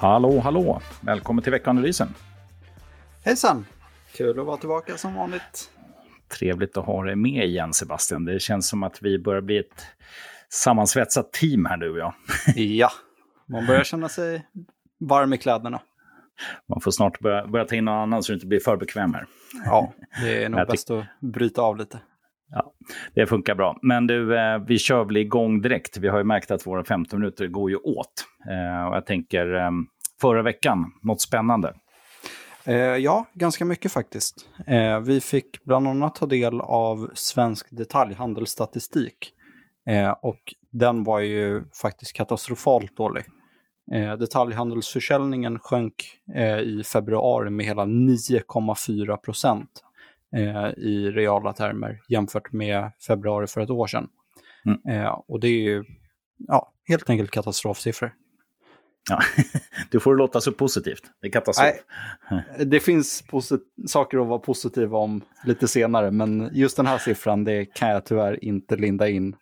Hallå, hallå! Välkommen till veckanalysen. Hejsan! Kul att vara tillbaka som vanligt. Trevligt att ha dig med igen, Sebastian. Det känns som att vi börjar bli ett sammansvetsat team här, du och jag. ja, man börjar känna sig varm i kläderna. Man får snart börja, börja ta in någon annan så du inte blir för bekväm här. Ja, det är nog bäst att bryta av lite. Ja, det funkar bra. Men du, eh, vi kör väl igång direkt. Vi har ju märkt att våra 15 minuter går ju åt. Eh, och jag tänker, eh, förra veckan, något spännande? Eh, ja, ganska mycket faktiskt. Eh, vi fick bland annat ta del av svensk detaljhandelsstatistik. Eh, och den var ju faktiskt katastrofalt dålig. Detaljhandelsförsäljningen sjönk i februari med hela 9,4 procent i reala termer jämfört med februari för ett år sedan. Mm. Eh, och det är ju ja, helt enkelt katastrofsiffror. Ja, du får låta så positivt. Det är katastrof. Nej, det finns saker att vara positiv om lite senare, men just den här siffran det kan jag tyvärr inte linda in.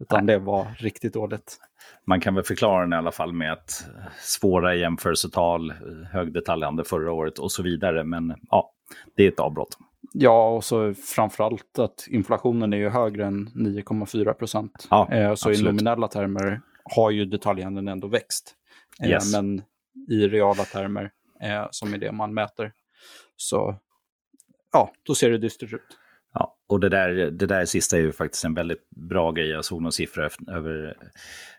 Utan Nej. det var riktigt dåligt. Man kan väl förklara den i alla fall med att svåra jämförelsetal, hög detaljhandel förra året och så vidare. Men ja, det är ett avbrott. Ja, och så framförallt att inflationen är ju högre än 9,4 procent. Ja, eh, så absolut. i nominella termer har ju detaljhandeln ändå växt. Eh, yes. Men i reala termer, eh, som är det man mäter, så ja, då ser det dystert ut. Ja, och det där, det där sista är ju faktiskt en väldigt bra grej. Jag såg någon siffra över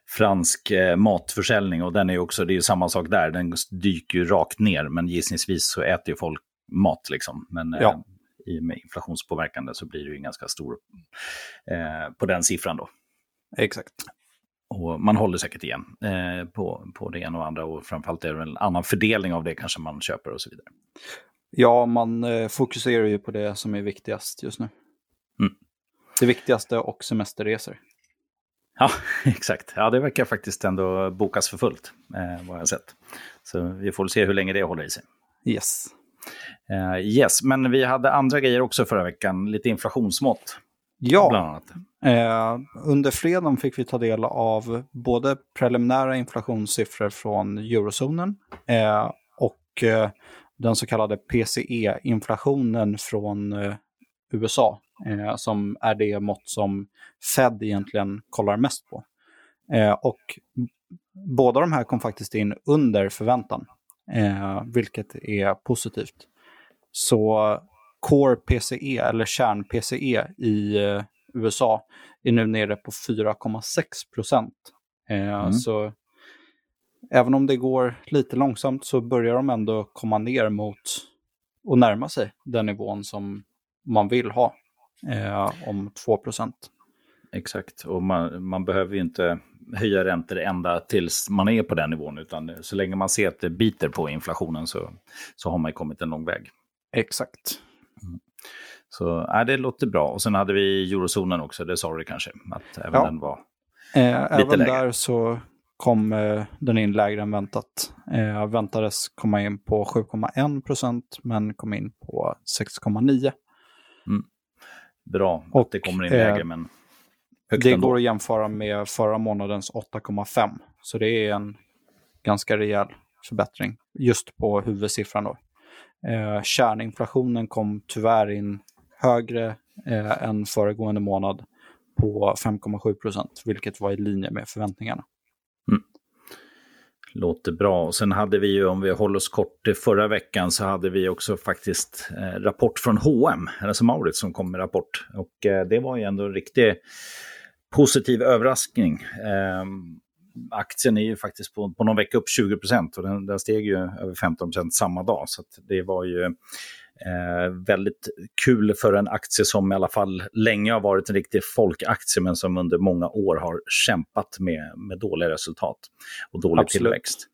fransk matförsäljning och den är ju också, det är ju samma sak där, den dyker ju rakt ner, men gissningsvis så äter ju folk mat liksom. Men ja. I med inflationspåverkande så blir det ju ganska stor eh, på den siffran då. Exakt. Och man håller säkert igen eh, på, på det ena och andra och framförallt är det en annan fördelning av det kanske man köper och så vidare. Ja, man eh, fokuserar ju på det som är viktigast just nu. Mm. Det viktigaste och semesterresor. Ja, exakt. Ja, det verkar faktiskt ändå bokas för fullt, eh, vad jag har sett. Så vi får se hur länge det håller i sig. Yes. Uh, yes, men vi hade andra grejer också förra veckan, lite inflationsmått. Ja, bland annat. Eh, under fredagen fick vi ta del av både preliminära inflationssiffror från eurozonen eh, och eh, den så kallade PCE-inflationen från eh, USA, eh, som är det mått som Fed egentligen kollar mest på. Och båda de här kom faktiskt in under förväntan, vilket är positivt. Så Core PCE, eller kärn-PCE i eh, USA, är nu nere på 4,6 procent. Eh, mm. Så även om det går lite långsamt så börjar de ändå komma ner mot och närma sig den nivån som man vill ha eh, om 2 procent. Exakt, och man, man behöver ju inte höja räntor ända tills man är på den nivån, utan så länge man ser att det biter på inflationen så, så har man kommit en lång väg. Exakt. Mm. Så äh, det låter bra. Och sen hade vi eurozonen också, det sa du kanske, att även ja. den var eh, lite även lägre. där så kom eh, den in lägre än väntat. Eh, väntades komma in på 7,1 procent, men kom in på 6,9. Mm. Bra och, att det kommer in lägre, eh, men högt Det ändå. går att jämföra med förra månadens 8,5. Så det är en ganska rejäl förbättring just på huvudsiffran. Då. Eh, kärninflationen kom tyvärr in högre eh, än föregående månad på 5,7 procent, vilket var i linje med förväntningarna. Mm. Låter bra. Och sen hade vi ju, om vi håller oss kort till förra veckan, så hade vi också faktiskt eh, rapport från H&M, alltså Maurits som kom med rapport. Och eh, det var ju ändå en riktig positiv överraskning. Eh, aktien är ju faktiskt på, på någon vecka upp 20 procent och den, den steg ju över 15 procent samma dag. Så det var ju eh, väldigt kul för en aktie som i alla fall länge har varit en riktig folkaktie men som under många år har kämpat med, med dåliga resultat och dålig Absolut. tillväxt.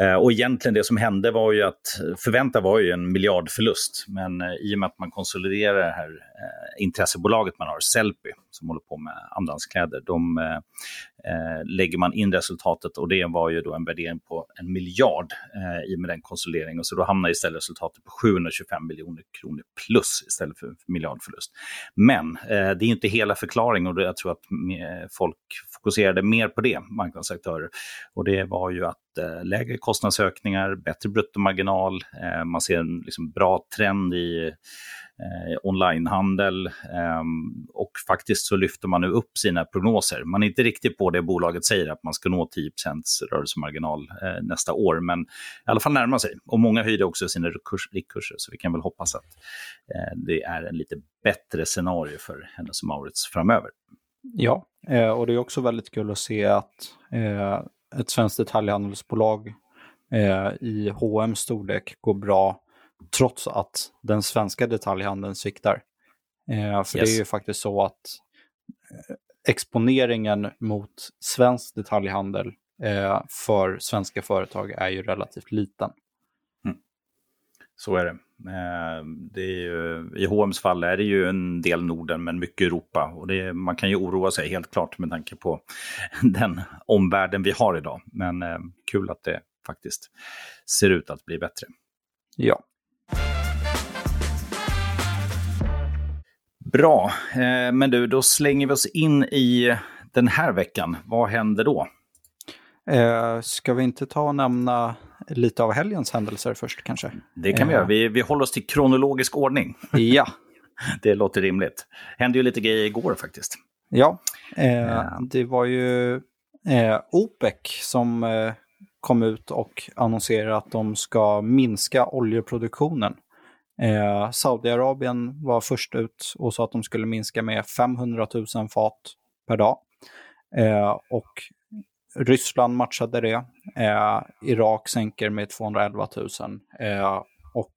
Eh, och egentligen det som hände var ju att förvänta var ju en miljardförlust. Men eh, i och med att man konsoliderar det här Eh, intressebolaget man har, Sellpy, som håller på med andrahandskläder, de eh, eh, lägger man in resultatet och det var ju då en värdering på en miljard eh, i och med den konsolideringen. Så då hamnar istället resultatet på 725 miljoner kronor plus istället för miljardförlust. Men eh, det är inte hela förklaringen och jag tror att folk fokuserade mer på det, marknadsaktörer. Och det var ju att eh, lägre kostnadsökningar, bättre bruttomarginal, eh, man ser en liksom, bra trend i eh, onlinehandel eh, och faktiskt så lyfter man nu upp sina prognoser. Man är inte riktigt på det bolaget säger, att man ska nå 10% rörelsemarginal eh, nästa år, men i alla fall närma sig. Och många höjde också sina riktkurser, så vi kan väl hoppas att eh, det är en lite bättre scenario för Hennes Maurits framöver. Ja, eh, och det är också väldigt kul att se att eh, ett svenskt detaljhandelsbolag eh, i H&M storlek går bra trots att den svenska detaljhandeln sviktar. Eh, för yes. det är ju faktiskt så att eh, exponeringen mot svensk detaljhandel eh, för svenska företag är ju relativt liten. Mm. Så är det. Eh, det är ju, I H&M's fall är det ju en del Norden men mycket Europa. Och det, man kan ju oroa sig helt klart med tanke på den omvärlden vi har idag. Men eh, kul att det faktiskt ser ut att bli bättre. Ja. Bra, eh, men du, då slänger vi oss in i den här veckan. Vad händer då? Eh, ska vi inte ta och nämna lite av helgens händelser först kanske? Det kan vi göra. Eh. Vi, vi håller oss till kronologisk ordning. Ja. det låter rimligt. hände ju lite grejer igår faktiskt. Ja, eh, det var ju eh, OPEC som kom ut och annonserade att de ska minska oljeproduktionen. Eh, Saudiarabien var först ut och sa att de skulle minska med 500 000 fat per dag. Eh, och Ryssland matchade det. Eh, Irak sänker med 211 000 eh, och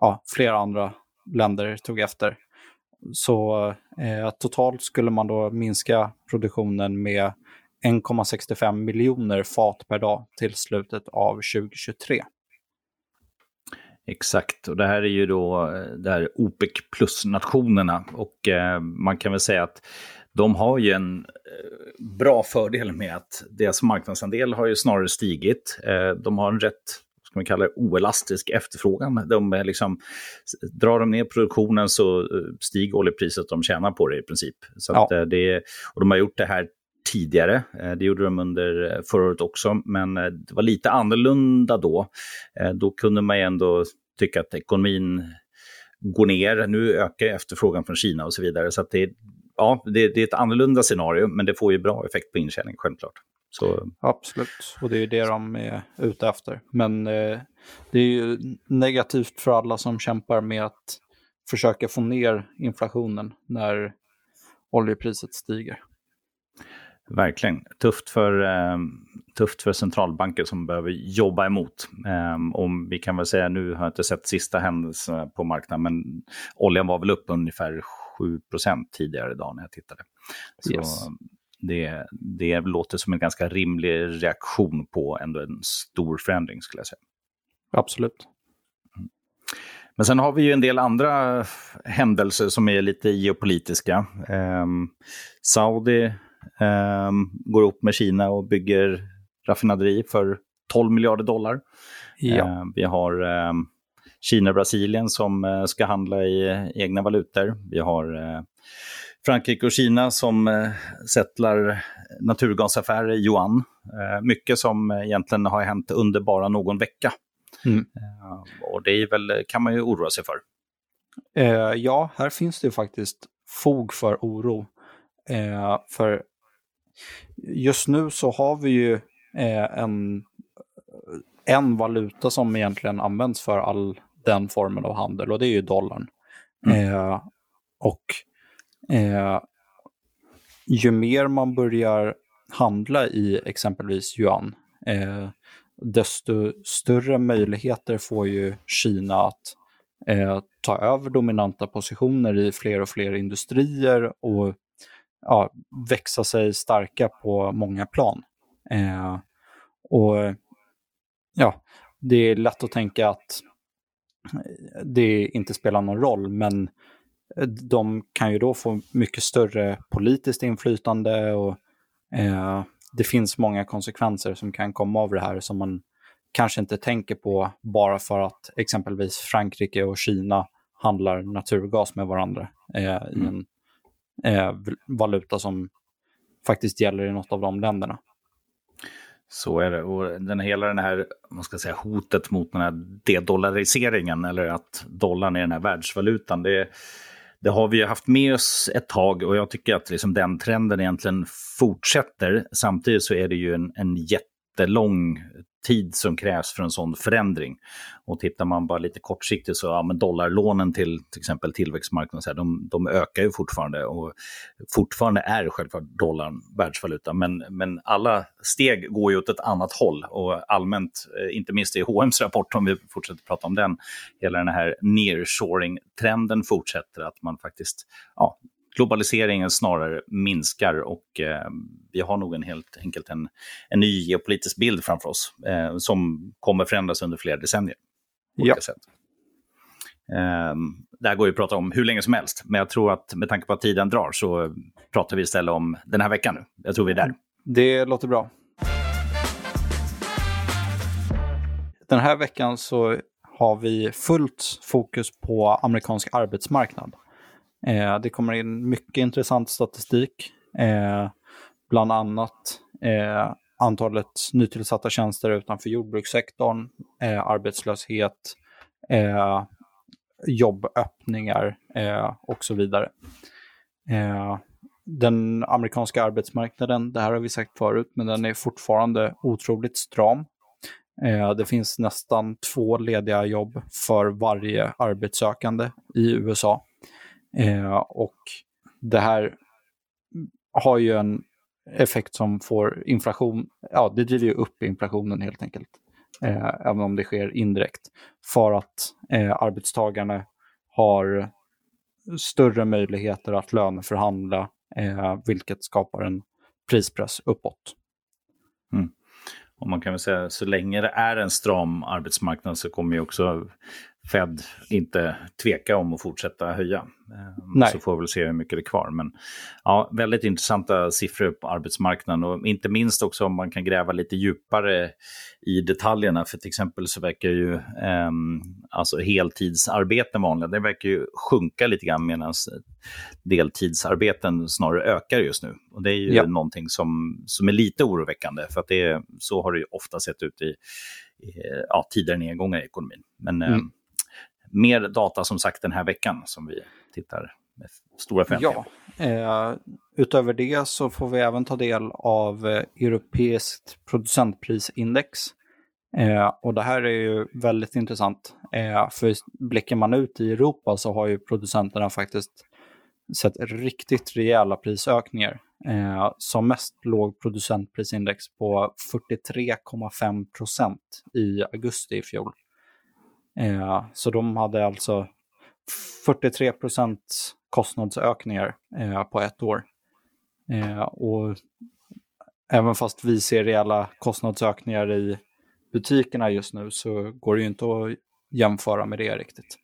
ja, flera andra länder tog efter. Så eh, totalt skulle man då minska produktionen med 1,65 miljoner fat per dag till slutet av 2023. Exakt, och det här är ju då eh, det här OPEC plus-nationerna. Och eh, man kan väl säga att de har ju en eh, bra fördel med att deras marknadsandel har ju snarare stigit. Eh, de har en rätt ska man kalla det, oelastisk efterfrågan. De är liksom, drar de ner produktionen så eh, stiger oljepriset, de tjänar på det i princip. Så ja. Eh, det, och de har gjort det här tidigare. Eh, det gjorde de under eh, förra året också, men eh, det var lite annorlunda då. Då kunde man ju ändå tycka att ekonomin går ner. Nu ökar efterfrågan från Kina och så vidare. Så det, ja, det, det, är ett annorlunda scenario, men det får ju bra effekt på intjäning, självklart. Så... Absolut, och det är ju det de är ute efter. Men eh, det är ju negativt för alla som kämpar med att försöka få ner inflationen när oljepriset stiger. Verkligen. Tufft för, eh, tufft för centralbanker som behöver jobba emot. Eh, om vi kan väl säga, nu har jag inte sett sista händelserna på marknaden, men oljan var väl upp ungefär 7% tidigare idag när jag tittade. Så yes. det, det låter som en ganska rimlig reaktion på ändå en stor förändring skulle jag säga. Absolut. Men sen har vi ju en del andra händelser som är lite geopolitiska. Eh, Saudi går upp med Kina och bygger raffinaderi för 12 miljarder dollar. Ja. Eh, vi har ehm, Kina och Brasilien som eh, ska handla i egna valutor. Vi har eh, Frankrike och Kina som eh, sättlar naturgasaffärer i yuan. Mycket som egentligen har hänt under bara någon vecka. Mm. Och det är väl, kan man ju oroa sig för. ja, här finns det faktiskt fog för oro. för just nu så har vi ju en, en valuta som egentligen används för all den formen av handel och det är ju dollarn. Mm. Eh, och eh, ju mer man börjar handla i exempelvis yuan, eh, desto större möjligheter får ju Kina att eh, ta över dominanta positioner i fler och fler industrier och ja, växa sig starka på många plan. Eh, och ja, det är lätt att tänka att det inte spelar någon roll, men de kan ju då få mycket större politiskt inflytande och eh, det finns många konsekvenser som kan komma av det här som man kanske inte tänker på bara för att exempelvis Frankrike och Kina handlar naturgas med varandra eh, i mm. en eh, valuta som faktiskt gäller i något av de länderna. Så är det. Och den, hela den här, man ska säga, hotet mot den här dedollariseringen, eller att dollarn är den här världsvalutan, det, det har vi haft med oss ett tag och jag tycker att liksom den trenden egentligen fortsätter. Samtidigt så är det ju en, en jättelång tid som krävs för en sån förändring. Och tittar man bara lite kortsiktigt så, ja men dollarlånen till till exempel tillväxtmarknaden, så här, de, de ökar ju fortfarande och fortfarande är självklart dollarn världsvaluta. Men, men alla steg går ju åt ett annat håll och allmänt, eh, inte minst i H&M's rapport, om vi fortsätter prata om den, hela den här nearshoring-trenden fortsätter, att man faktiskt ja, globaliseringen snarare minskar och eh, vi har nog en helt enkelt en, en ny geopolitisk bild framför oss eh, som kommer förändras under flera decennier. ja. sätt. Eh, det här går ju att prata om hur länge som helst, men jag tror att med tanke på att tiden drar så pratar vi istället om den här veckan nu. Jag tror vi är där. Det låter bra. Den här veckan så har vi fullt fokus på amerikansk arbetsmarknad. Eh, det kommer in mycket intressant statistik, eh, bland annat eh, antalet nytillsatta tjänster utanför jordbrukssektorn, eh, arbetslöshet, eh, jobböppningar eh, och så vidare. Eh, den amerikanska arbetsmarknaden, det här har vi sagt förut, men den är fortfarande otroligt stram. Eh, det finns nästan två lediga jobb för varje arbetssökande i USA. Eh, och det här har ju en effekt som får inflation, ja det driver ju upp inflationen helt enkelt. Eh, även om det sker indirekt. För att eh, arbetstagarna har större möjligheter att löneförhandla, eh, vilket skapar en prispress uppåt. Mm. Och man kan väl säga så länge det är en stram arbetsmarknad så kommer ju också Fed inte tveka om att fortsätta höja. Ehm, Nej. Så får vi väl se hur mycket det är kvar. Men ja, väldigt intressanta siffror på arbetsmarknaden och inte minst också om man kan gräva lite djupare i detaljerna. För till exempel så verkar ju eh, alltså heltidsarbeten vanliga, det verkar ju sjunka lite grann medan deltidsarbeten snarare ökar just nu. Och det är ju ja. någonting som, som är lite oroväckande för att det, så har det ju ofta sett ut i, i ja, tidigare nedgångar i ekonomin. Men mm. Mer data som sagt den här veckan som vi tittar med stora förväntningar Ja, eh, utöver det så får vi även ta del av eh, europeiskt producentprisindex. Eh, och det här är ju väldigt intressant. Eh, för blickar man ut i Europa så har ju producenterna faktiskt sett riktigt rejäla prisökningar. Eh, som mest låg producentprisindex på 43,5 procent i augusti i fjol. Eh, så de hade alltså 43 procent kostnadsökningar eh, på ett år. Eh, och även fast vi ser reella kostnadsökningar i butikerna just nu så går det ju inte att jämföra med det riktigt.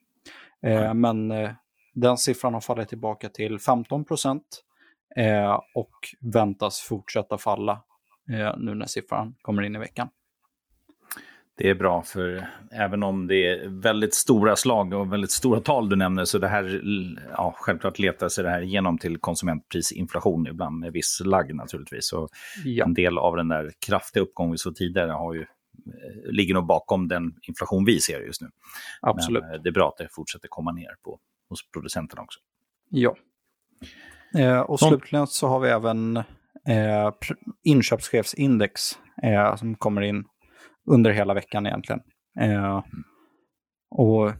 Eh, men eh, den siffran har fallit tillbaka till 15 procent eh, och väntas fortsätta falla nu när siffran kommer in i veckan. Det är bra, för även om det är väldigt stora slag och väldigt stora tal du nämner, så det här, ja, självklart letar sig det här igenom till konsumentprisinflation ibland med viss lagg naturligtvis. Och ja. En del av den där kraftiga uppgången vi såg tidigare har ju, eh, ligger nog bakom den inflation vi ser just nu. Absolut. Men eh, det är bra att det fortsätter komma ner på, hos producenterna också. Ja. Eh, och slutligen så har vi även eh, inköpschefsindex eh, som kommer in under hela veckan egentligen. Eh, och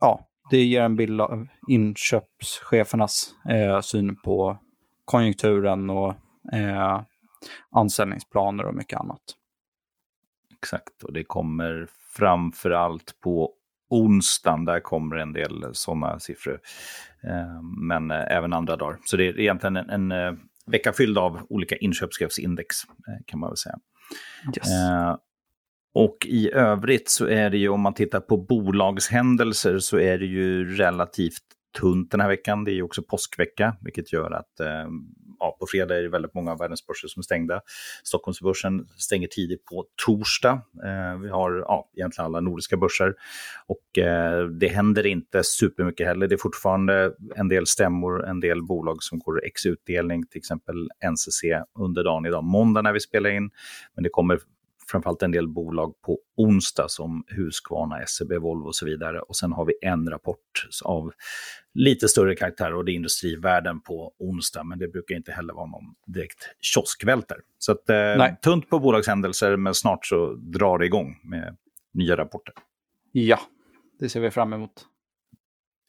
ja, det ger en bild av inköpschefernas eh, syn på konjunkturen och eh, anställningsplaner och mycket annat. Exakt, och det kommer framför allt på onsdagen. Där kommer en del sådana siffror. Eh, men eh, även andra dagar. Så det är egentligen en, en eh, vecka fylld av olika inköpschefsindex kan man väl säga. Yes. Och i övrigt så är det ju, om man tittar på bolagshändelser, så är det ju relativt tunt den här veckan. Det är ju också påskvecka, vilket gör att eh, ja, på fredag är det väldigt många av världens börser som är stängda. Stockholmsbörsen stänger tidigt på torsdag. Eh, vi har ja, egentligen alla nordiska börser. Och eh, det händer inte supermycket heller. Det är fortfarande en del stämmor, en del bolag som går ex-utdelning, till exempel NCC under dagen idag, måndag när vi spelar in. Men det kommer framförallt en del bolag på onsdag som Husqvarna, SEB, Volvo och så vidare. Och sen har vi en rapport av lite större karaktär och det är industrivärden på onsdag, men det brukar inte heller vara någon direkt kioskvältare. Så att, eh, tunt på bolagshändelser, men snart så drar det igång med nya rapporter. Ja, det ser vi fram emot.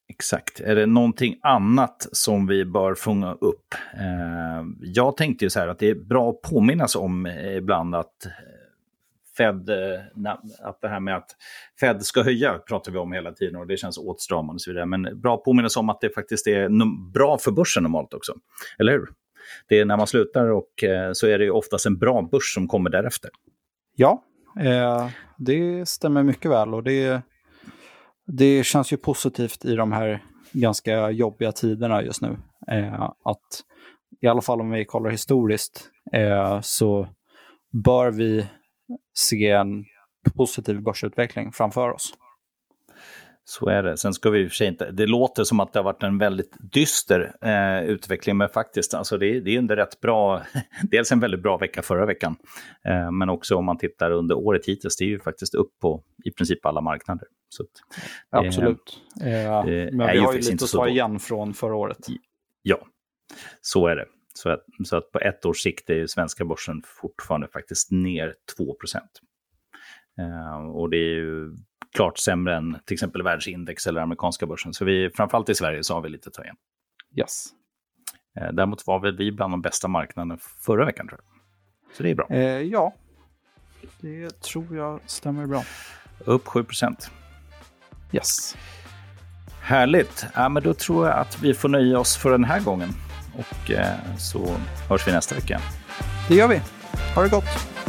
Exakt. Är det någonting annat som vi bör fånga upp? Eh, jag tänkte ju så här att det är bra att påminnas om ibland att Fed, eh, att det här med att Fed ska höja pratar vi om hela tiden och det känns åtstramande och så vidare. Men bra påminnelse om att det faktiskt är bra för börsen normalt också. Eller hur? Det är när man slutar och eh, så är det oftast en bra börs som kommer därefter. Ja, eh, det stämmer mycket väl och det, det känns ju positivt i de här ganska jobbiga tiderna just nu. Eh, att i alla fall om vi kollar historiskt eh, så bör vi se en positiv börsutveckling framför oss. Så är det. Sen ska vi i och för sig inte... Det låter som att det har varit en väldigt dyster eh, utveckling, men faktiskt, alltså det, det är en rätt bra... dels en väldigt bra vecka förra veckan, eh, men också om man tittar under året hittills, det är ju faktiskt upp på i princip alla marknader. Så att, Absolut. Eh, men vi har ju lite att ta igen från förra året. Ja, så är det. Så att, så att på ett års sikt är svenska börsen fortfarande faktiskt ner 2 eh, och det är ju klart sämre än till exempel världsindex eller amerikanska börsen. Så vi, framförallt i Sverige så har vi lite att ta igen. Yes. Eh, däremot var väl vi bland de bästa marknaderna förra veckan tror jag. Så det är bra. Eh, ja, det tror jag stämmer bra. Upp 7% Yes. Härligt. Ja, men då tror jag att vi får nöja oss för den här gången. Och eh, så hörs vi nästa vecka. Det gör vi. Ha det gott.